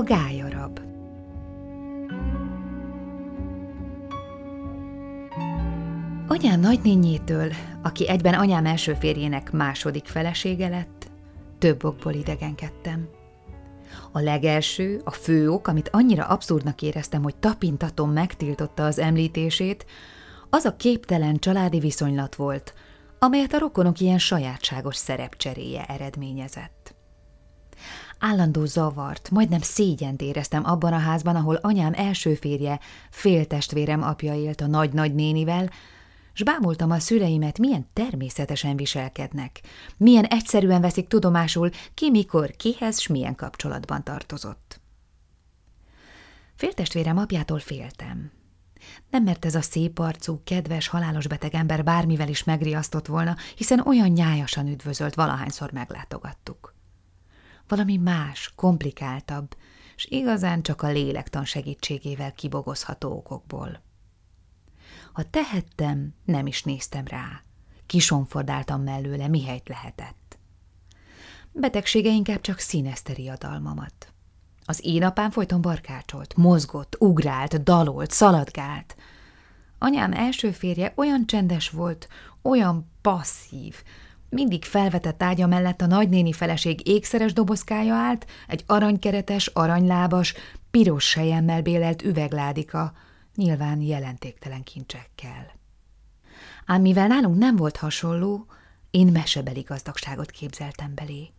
A gályarab Anyám nagynényétől, aki egyben anyám első férjének második felesége lett, több okból idegenkedtem. A legelső, a fő ok, amit annyira abszurdnak éreztem, hogy tapintatom megtiltotta az említését, az a képtelen családi viszonylat volt, amelyet a rokonok ilyen sajátságos szerepcseréje eredményezett. Állandó zavart, majdnem szégyent éreztem abban a házban, ahol anyám első férje, féltestvérem apja élt a nagy-nagy nénivel, s bámultam a szüleimet, milyen természetesen viselkednek, milyen egyszerűen veszik tudomásul, ki mikor, kihez, s milyen kapcsolatban tartozott. Féltestvérem apjától féltem. Nem mert ez a szép arcú, kedves, halálos beteg ember bármivel is megriasztott volna, hiszen olyan nyájasan üdvözölt, valahányszor meglátogattuk. Valami más, komplikáltabb, s igazán csak a lélektan segítségével kibogozható okokból. Ha tehettem, nem is néztem rá. Kisonfordáltam mellőle, mihelyt lehetett. Betegsége inkább csak színezte riadalmamat. Az én apám folyton barkácsolt, mozgott, ugrált, dalolt, szaladgált. Anyám első férje olyan csendes volt, olyan passzív, mindig felvetett ágya mellett a nagynéni feleség ékszeres dobozkája állt, egy aranykeretes, aranylábas, piros sejemmel bélelt üvegládika, nyilván jelentéktelen kincsekkel. Ám mivel nálunk nem volt hasonló, én mesebeli gazdagságot képzeltem belé.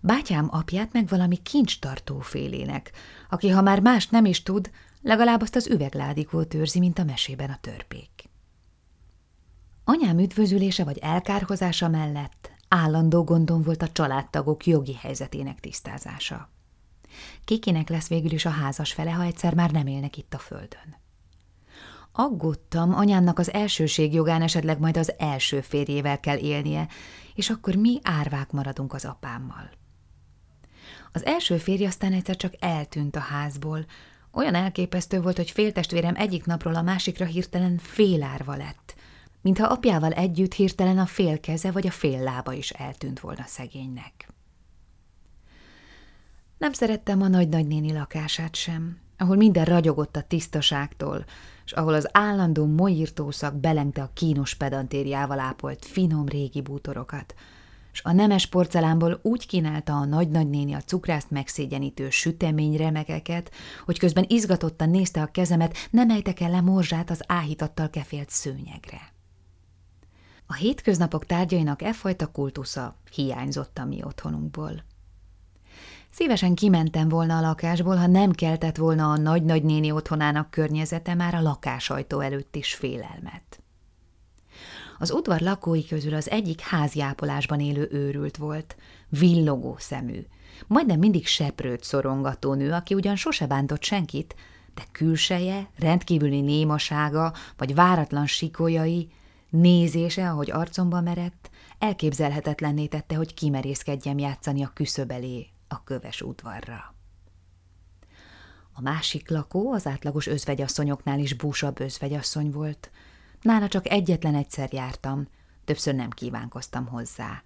Bátyám apját meg valami kincstartó félének, aki ha már más nem is tud, legalább azt az üvegládikót őrzi, mint a mesében a törpék. Anyám üdvözülése vagy elkárhozása mellett állandó gondom volt a családtagok jogi helyzetének tisztázása. Kikinek lesz végül is a házas fele, ha egyszer már nem élnek itt a földön. Aggódtam, anyámnak az elsőség jogán esetleg majd az első férjével kell élnie, és akkor mi árvák maradunk az apámmal. Az első férj aztán egyszer csak eltűnt a házból. Olyan elképesztő volt, hogy féltestvérem egyik napról a másikra hirtelen félárva lett, mintha apjával együtt hirtelen a fél keze vagy a fél lába is eltűnt volna szegénynek. Nem szerettem a nagy-nagynéni lakását sem, ahol minden ragyogott a tisztaságtól, és ahol az állandó molyírtószak belengte a kínos pedantériával ápolt finom régi bútorokat, és a nemes porcelánból úgy kínálta a nagy-nagynéni a cukrászt megszégyenítő sütemény remegeket, hogy közben izgatottan nézte a kezemet, nem ejtek el le morzsát az áhítattal kefélt szőnyegre. A hétköznapok tárgyainak e fajta kultusza hiányzott a mi otthonunkból. Szívesen kimentem volna a lakásból, ha nem keltett volna a nagy-nagynéni otthonának környezete már a lakásajtó előtt is félelmet. Az udvar lakói közül az egyik háziápolásban élő őrült volt, villogó szemű, majdnem mindig seprőt szorongató nő, aki ugyan sose bántott senkit, de külseje, rendkívüli némasága vagy váratlan sikolyai, nézése, ahogy arcomba merett, elképzelhetetlenné tette, hogy kimerészkedjem játszani a küszöb elé a köves udvarra. A másik lakó az átlagos özvegyasszonyoknál is búsabb özvegyasszony volt. Nála csak egyetlen egyszer jártam, többször nem kívánkoztam hozzá.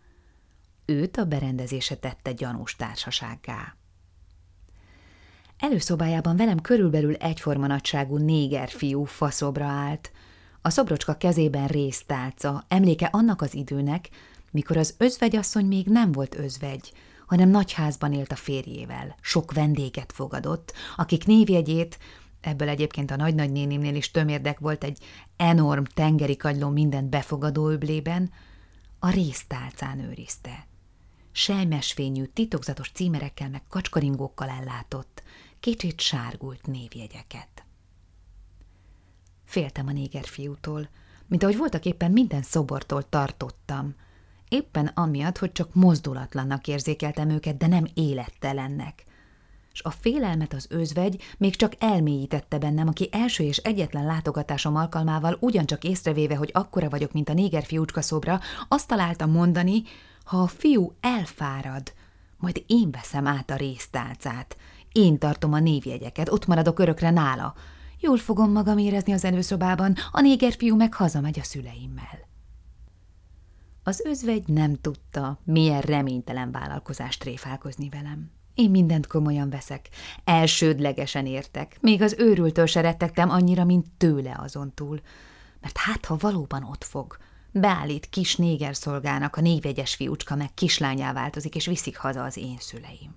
Őt a berendezése tette gyanús társasággá. Előszobájában velem körülbelül egyforma nagyságú néger fiú faszobra állt, a szobrocska kezében résztálca, emléke annak az időnek, mikor az özvegyasszony még nem volt özvegy, hanem nagyházban élt a férjével, sok vendéget fogadott, akik névjegyét, ebből egyébként a nagy-nagy nénimnél is tömérdek volt egy enorm tengeri kagyló mindent befogadó öblében, a résztálcán őrizte. Sejmesfényű, titokzatos címerekkel meg kacskaringókkal ellátott, kicsit sárgult névjegyeket. Féltem a néger fiútól, mint ahogy voltak éppen minden szobortól tartottam – éppen amiatt, hogy csak mozdulatlannak érzékeltem őket, de nem élettelennek. És a félelmet az özvegy még csak elmélyítette bennem, aki első és egyetlen látogatásom alkalmával ugyancsak észrevéve, hogy akkora vagyok, mint a néger fiúcska szobra, azt találtam mondani, ha a fiú elfárad, majd én veszem át a résztálcát, én tartom a névjegyeket, ott maradok örökre nála. Jól fogom magam érezni az előszobában, a néger fiú meg hazamegy a szüleimmel. Az özvegy nem tudta, milyen reménytelen vállalkozást tréfálkozni velem. Én mindent komolyan veszek. Elsődlegesen értek. Még az őrültől se rettegtem annyira, mint tőle azon túl. Mert hát, ha valóban ott fog, beállít kis négerszolgának, a névjegyes fiúcska meg kislányá változik, és viszik haza az én szüleim.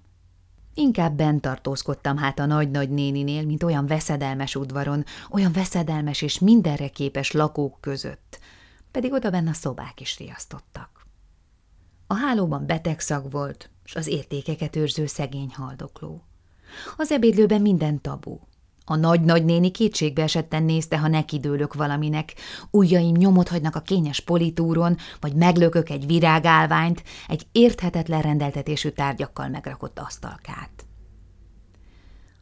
Inkább bent tartózkodtam hát a nagy-nagy néninél, mint olyan veszedelmes udvaron, olyan veszedelmes és mindenre képes lakók között, pedig oda benne a szobák is riasztottak. A hálóban betegszag volt, s az értékeket őrző szegény haldokló. Az ebédlőben minden tabu, a nagy-nagynéni kétségbe esetten nézte, ha nekidőlök valaminek, ujjaim nyomot hagynak a kényes politúron, vagy meglökök egy virágálványt, egy érthetetlen rendeltetésű tárgyakkal megrakott asztalkát.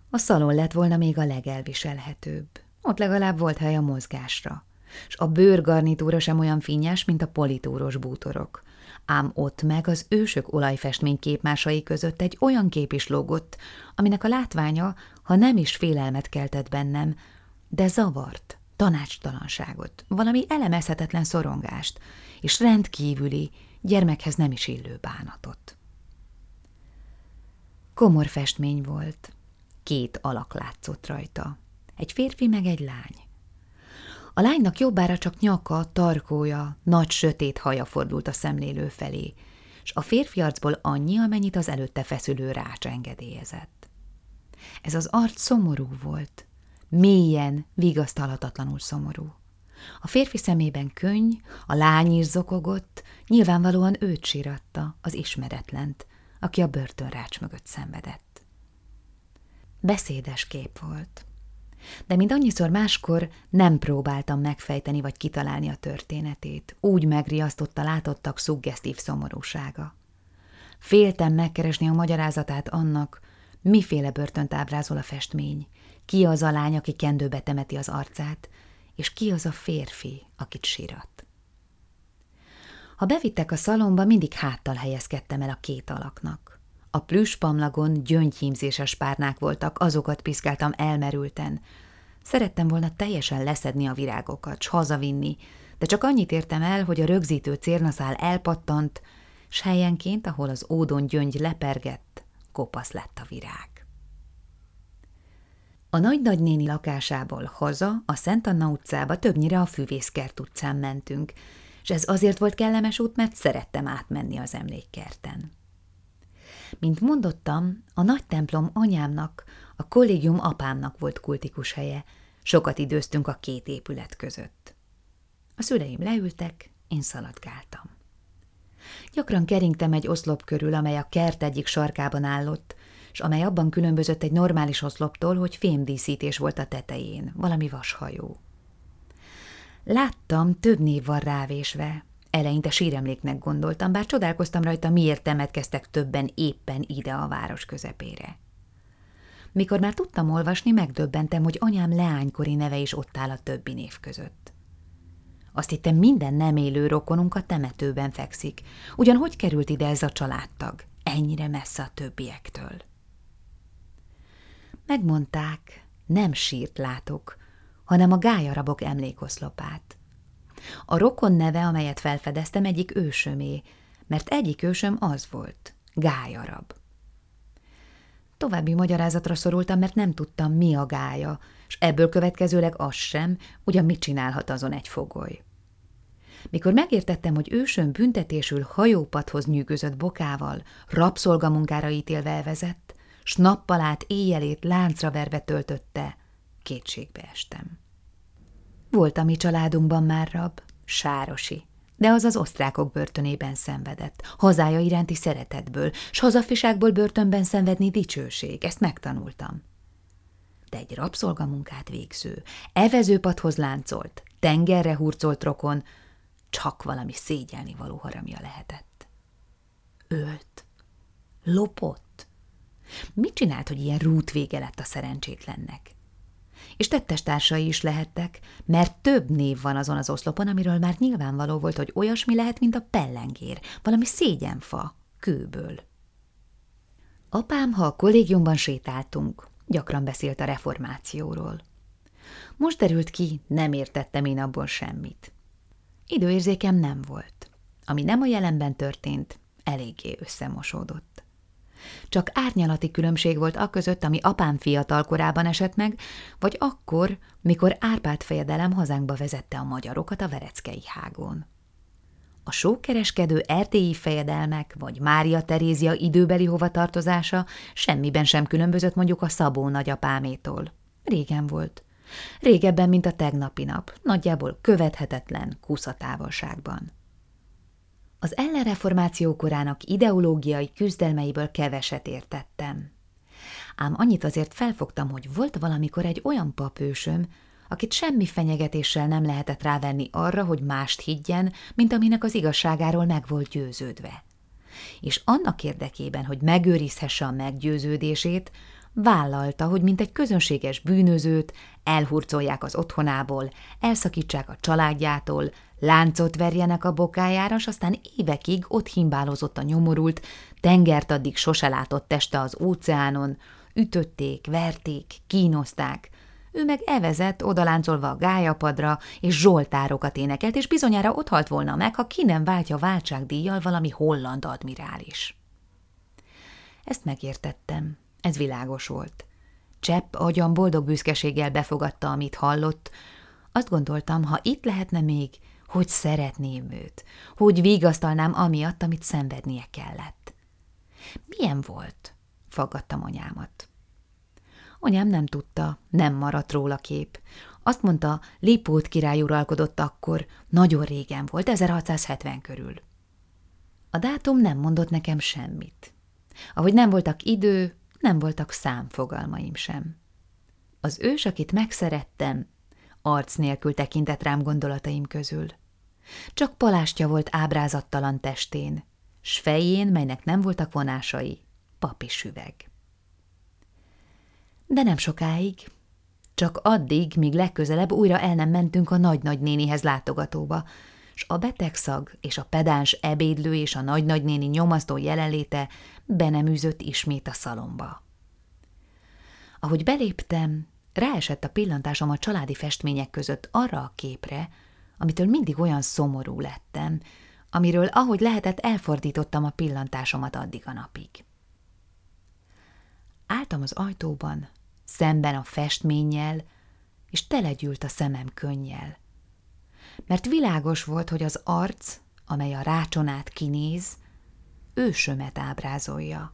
A szalon lett volna még a legelviselhetőbb. Ott legalább volt hely a mozgásra, s a bőrgarnitúra sem olyan finnyes, mint a politúros bútorok ám ott meg az ősök olajfestmény képmásai között egy olyan kép is lógott, aminek a látványa, ha nem is félelmet keltett bennem, de zavart, tanácstalanságot, valami elemezhetetlen szorongást, és rendkívüli, gyermekhez nem is illő bánatot. Komor festmény volt, két alak látszott rajta, egy férfi meg egy lány. A lánynak jobbára csak nyaka, tarkója, nagy sötét haja fordult a szemlélő felé, és a férfi arcból annyi, amennyit az előtte feszülő rács engedélyezett. Ez az arc szomorú volt, mélyen, vigasztalhatatlanul szomorú. A férfi szemében könny, a lány is zokogott, nyilvánvalóan őt síratta, az ismeretlent, aki a börtönrács mögött szenvedett. Beszédes kép volt de mint annyiszor máskor nem próbáltam megfejteni vagy kitalálni a történetét. Úgy megriasztotta látottak szuggesztív szomorúsága. Féltem megkeresni a magyarázatát annak, miféle börtönt ábrázol a festmény, ki az a lány, aki kendőbe temeti az arcát, és ki az a férfi, akit sírat. Ha bevittek a szalomba, mindig háttal helyezkedtem el a két alaknak. A plüspamlagon gyöngyhímzéses párnák voltak, azokat piszkáltam elmerülten. Szerettem volna teljesen leszedni a virágokat, s hazavinni, de csak annyit értem el, hogy a rögzítő cérnaszál elpattant, s helyenként, ahol az ódon gyöngy lepergett, kopasz lett a virág. A nagy-nagynéni lakásából haza, a Szent Anna utcába többnyire a Füvészkert utcán mentünk, és ez azért volt kellemes út, mert szerettem átmenni az emlékkerten. Mint mondottam, a nagy templom anyámnak, a kollégium apámnak volt kultikus helye, sokat időztünk a két épület között. A szüleim leültek, én szaladgáltam. Gyakran keringtem egy oszlop körül, amely a kert egyik sarkában állott, és amely abban különbözött egy normális oszloptól, hogy fémdíszítés volt a tetején, valami vashajó. Láttam, több név van rávésve, Eleinte síremléknek gondoltam, bár csodálkoztam rajta, miért temetkeztek többen éppen ide a város közepére. Mikor már tudtam olvasni, megdöbbentem, hogy anyám leánykori neve is ott áll a többi név között. Azt hittem, minden nem élő rokonunk a temetőben fekszik. Ugyan hogy került ide ez a családtag, ennyire messze a többiektől? Megmondták, nem sírt látok, hanem a gályarabok emlékoszlopát. A rokon neve, amelyet felfedeztem, egyik ősömé, mert egyik ősöm az volt, gályarab. További magyarázatra szorultam, mert nem tudtam, mi a gája, és ebből következőleg az sem, ugyan mit csinálhat azon egy fogoly. Mikor megértettem, hogy ősöm büntetésül hajópadhoz nyűgözött bokával, rabszolgamunkára ítélve elvezett, s nappalát éjjelét láncra verve töltötte, kétségbe estem. Volt a mi családunkban már rab, Sárosi, de az az osztrákok börtönében szenvedett, hazája iránti szeretetből, s hazafiságból börtönben szenvedni dicsőség, ezt megtanultam. De egy rabszolgamunkát végző, evezőpadhoz láncolt, tengerre hurcolt rokon, csak valami szégyelni való haramja lehetett. Ölt, lopott. Mit csinált, hogy ilyen rút vége lett a szerencsétlennek? és tettestársai is lehettek, mert több név van azon az oszlopon, amiről már nyilvánvaló volt, hogy olyasmi lehet, mint a pellengér, valami szégyenfa, kőből. Apám, ha a kollégiumban sétáltunk, gyakran beszélt a reformációról. Most derült ki, nem értettem én abból semmit. Időérzékem nem volt. Ami nem a jelenben történt, eléggé összemosódott. Csak árnyalati különbség volt a között, ami apám fiatal korában esett meg, vagy akkor, mikor Árpád fejedelem hazánkba vezette a magyarokat a Vereckei hágón. A sókereskedő erdélyi fejedelmek vagy Mária Terézia időbeli hovatartozása semmiben sem különbözött mondjuk a Szabó nagyapámétól. Régen volt. Régebben, mint a tegnapi nap, nagyjából követhetetlen kuszatávolságban. Az ellenreformáció korának ideológiai küzdelmeiből keveset értettem. Ám annyit azért felfogtam, hogy volt valamikor egy olyan papősöm, akit semmi fenyegetéssel nem lehetett rávenni arra, hogy mást higgyen, mint aminek az igazságáról meg volt győződve. És annak érdekében, hogy megőrizhesse a meggyőződését, vállalta, hogy mint egy közönséges bűnözőt elhurcolják az otthonából, elszakítsák a családjától, láncot verjenek a bokájára, s aztán évekig ott himbálozott a nyomorult, tengert addig sose látott teste az óceánon, ütötték, verték, kínozták, ő meg evezett, odaláncolva a gájapadra, és zsoltárokat énekelt, és bizonyára ott halt volna meg, ha ki nem váltja váltságdíjjal valami holland admirális. Ezt megértettem, ez világos volt. Csepp agyam boldog büszkeséggel befogadta, amit hallott. Azt gondoltam, ha itt lehetne még, hogy szeretném őt, hogy vigasztalnám amiatt, amit szenvednie kellett. Milyen volt? Faggattam anyámat. Anyám nem tudta, nem maradt róla kép. Azt mondta, Lipót király uralkodott akkor, nagyon régen volt, 1670 körül. A dátum nem mondott nekem semmit. Ahogy nem voltak idő, nem voltak számfogalmaim sem. Az ős, akit megszerettem, arc nélkül tekintett rám gondolataim közül. Csak palástja volt ábrázattalan testén, s fején, melynek nem voltak vonásai, papi süveg. De nem sokáig, csak addig, míg legközelebb újra el nem mentünk a nagy-nagynénihez látogatóba, s a betegszag és a pedáns ebédlő és a nagy-nagynéni nyomasztó jelenléte beneműzött ismét a szalomba. Ahogy beléptem, ráesett a pillantásom a családi festmények között arra a képre, amitől mindig olyan szomorú lettem, amiről ahogy lehetett elfordítottam a pillantásomat addig a napig. Álltam az ajtóban, szemben a festménnyel, és telegyűlt a szemem könnyel. Mert világos volt, hogy az arc, amely a rácsonát kinéz, ősömet ábrázolja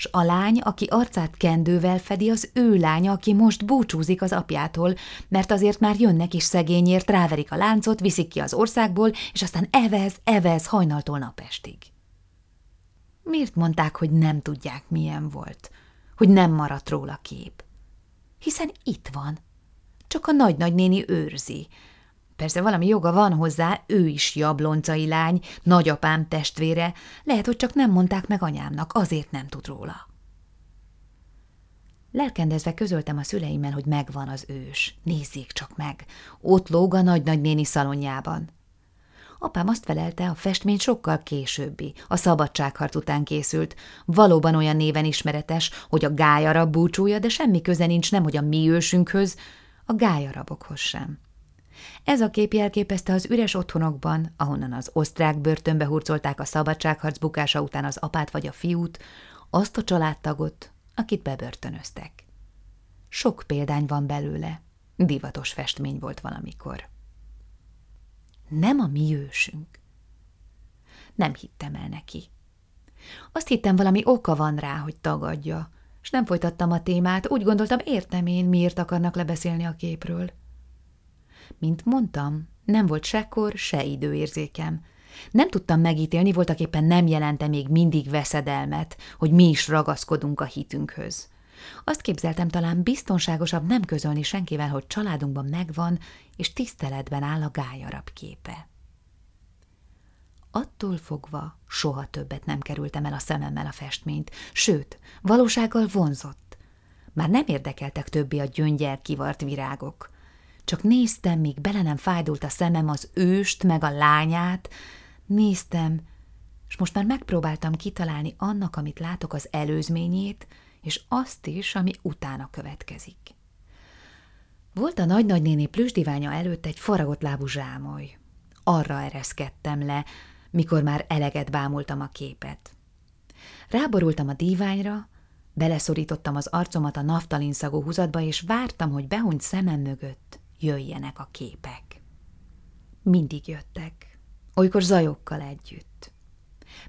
s a lány, aki arcát kendővel fedi, az ő lánya, aki most búcsúzik az apjától, mert azért már jönnek is szegényért, ráverik a láncot, viszik ki az országból, és aztán evez, evez hajnaltól napestig. Miért mondták, hogy nem tudják, milyen volt, hogy nem maradt róla kép? Hiszen itt van. Csak a nagy-nagynéni őrzi, Persze valami joga van hozzá, ő is jabloncai lány, nagyapám testvére, lehet, hogy csak nem mondták meg anyámnak, azért nem tud róla. Lelkendezve közöltem a szüleimmel, hogy megvan az ős. Nézzék csak meg, ott lóg a nagy-nagynéni szalonjában. Apám azt felelte, a festmény sokkal későbbi, a szabadságharc után készült. Valóban olyan néven ismeretes, hogy a gályarab búcsúja, de semmi köze nincs nem, hogy a mi ősünkhöz, a gályarabokhoz sem. Ez a kép jelképezte az üres otthonokban, ahonnan az osztrák börtönbe hurcolták a szabadságharc bukása után az apát vagy a fiút, azt a családtagot, akit bebörtönöztek. Sok példány van belőle, divatos festmény volt valamikor. Nem a mi ősünk. Nem hittem el neki. Azt hittem, valami oka van rá, hogy tagadja, és nem folytattam a témát, úgy gondoltam, értem én, miért akarnak lebeszélni a képről. Mint mondtam, nem volt se kor, se időérzékem. Nem tudtam megítélni, voltak éppen nem jelente még mindig veszedelmet, hogy mi is ragaszkodunk a hitünkhöz. Azt képzeltem talán biztonságosabb nem közölni senkivel, hogy családunkban megvan, és tiszteletben áll a gályarab képe. Attól fogva soha többet nem kerültem el a szememmel a festményt, sőt, valósággal vonzott. Már nem érdekeltek többi a gyöngyel kivart virágok. Csak néztem, míg bele nem fájdult a szemem az őst, meg a lányát. Néztem, és most már megpróbáltam kitalálni annak, amit látok az előzményét, és azt is, ami utána következik. Volt a nagy-nagynéni plüsdiványa előtt egy faragott lábú zsámoly. Arra ereszkedtem le, mikor már eleget bámultam a képet. Ráborultam a díványra, beleszorítottam az arcomat a naftalin szagú húzatba, és vártam, hogy behunyt szemem mögött jöjjenek a képek. Mindig jöttek, olykor zajokkal együtt.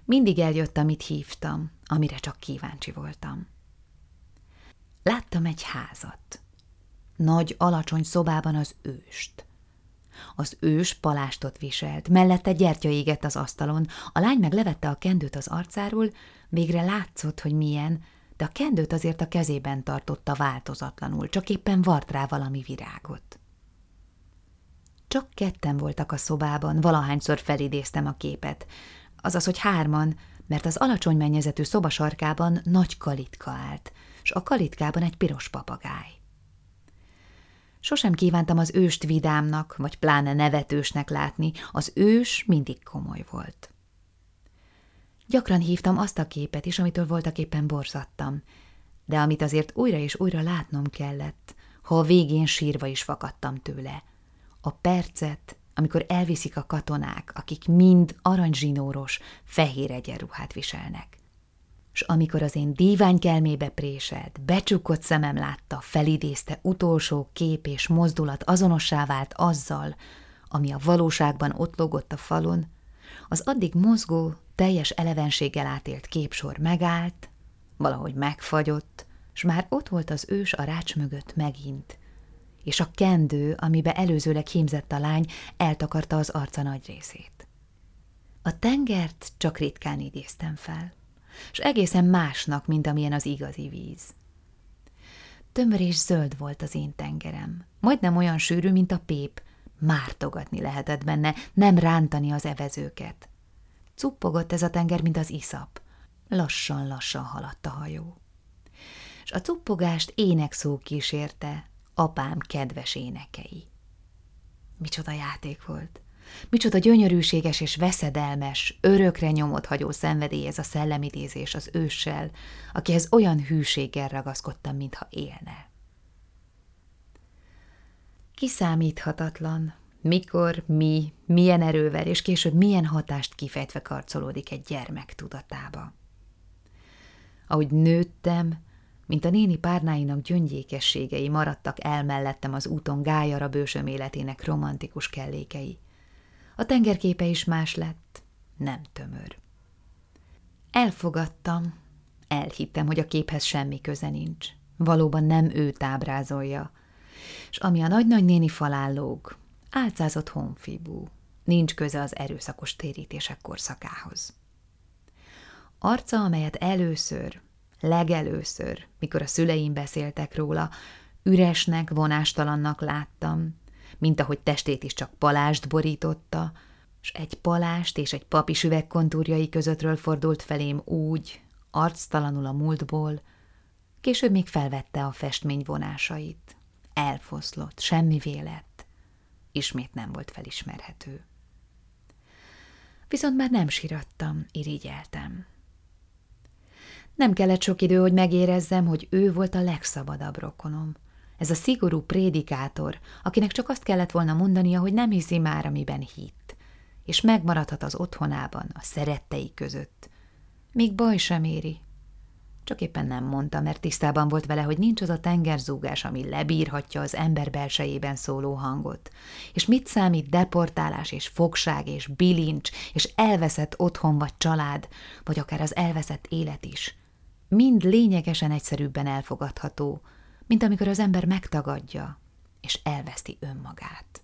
Mindig eljött, amit hívtam, amire csak kíváncsi voltam. Láttam egy házat. Nagy, alacsony szobában az őst. Az ős palástot viselt, mellette gyertya égett az asztalon, a lány meg levette a kendőt az arcáról, végre látszott, hogy milyen, de a kendőt azért a kezében tartotta változatlanul, csak éppen vart rá valami virágot. Csak ketten voltak a szobában, valahányszor felidéztem a képet, azaz, hogy hárman, mert az alacsony mennyezetű szobasarkában nagy kalitka állt, s a kalitkában egy piros papagáj. Sosem kívántam az őst vidámnak, vagy pláne nevetősnek látni, az ős mindig komoly volt. Gyakran hívtam azt a képet is, amitől voltak éppen borzattam, de amit azért újra és újra látnom kellett, ha a végén sírva is fakadtam tőle. A percet, amikor elviszik a katonák, akik mind aranyzsinóros, fehér egyenruhát viselnek. S amikor az én díványkelmébe préselt, becsukott szemem látta, felidézte utolsó kép és mozdulat azonossá vált azzal, ami a valóságban ott lógott a falon, az addig mozgó, teljes elevenséggel átélt képsor megállt, valahogy megfagyott, s már ott volt az ős a rács mögött megint, és a kendő, amibe előzőleg hímzett a lány, eltakarta az arca nagy részét. A tengert csak ritkán idéztem fel, és egészen másnak, mint amilyen az igazi víz. Tömör zöld volt az én tengerem, majdnem olyan sűrű, mint a pép, mártogatni lehetett benne, nem rántani az evezőket. Cuppogott ez a tenger, mint az iszap. Lassan-lassan haladt a hajó. És a cuppogást énekszó kísérte, apám kedves énekei. Micsoda játék volt! Micsoda gyönyörűséges és veszedelmes, örökre nyomot hagyó szenvedély ez a szellemidézés az őssel, akihez olyan hűséggel ragaszkodtam, mintha élne. Kiszámíthatatlan, mikor, mi, milyen erővel, és később milyen hatást kifejtve karcolódik egy gyermek tudatába. Ahogy nőttem, mint a néni párnáinak gyöngyékességei maradtak el mellettem az úton gályara bősöm életének romantikus kellékei. A tengerképe is más lett, nem tömör. Elfogadtam, elhittem, hogy a képhez semmi köze nincs. Valóban nem őt ábrázolja, és ami a nagy-nagy falán lóg, álcázott honfibú, nincs köze az erőszakos térítések korszakához. Arca, amelyet először, legelőször, mikor a szüleim beszéltek róla, üresnek, vonástalannak láttam, mint ahogy testét is csak palást borította, s egy palást és egy papis üveg kontúrjai közöttről fordult felém úgy, arctalanul a múltból, később még felvette a festmény vonásait. Elfoszlott, semmi lett. Ismét nem volt felismerhető. Viszont már nem sirattam, irigyeltem. Nem kellett sok idő, hogy megérezzem, hogy ő volt a legszabadabb rokonom. Ez a szigorú prédikátor, akinek csak azt kellett volna mondania, hogy nem hiszi már, amiben hitt, és megmaradhat az otthonában, a szerettei között. Még baj sem éri. Csak éppen nem mondta, mert tisztában volt vele, hogy nincs az a tengerzúgás, ami lebírhatja az ember belsejében szóló hangot. És mit számít deportálás és fogság és bilincs és elveszett otthon vagy család, vagy akár az elveszett élet is – mind lényegesen egyszerűbben elfogadható, mint amikor az ember megtagadja és elveszti önmagát.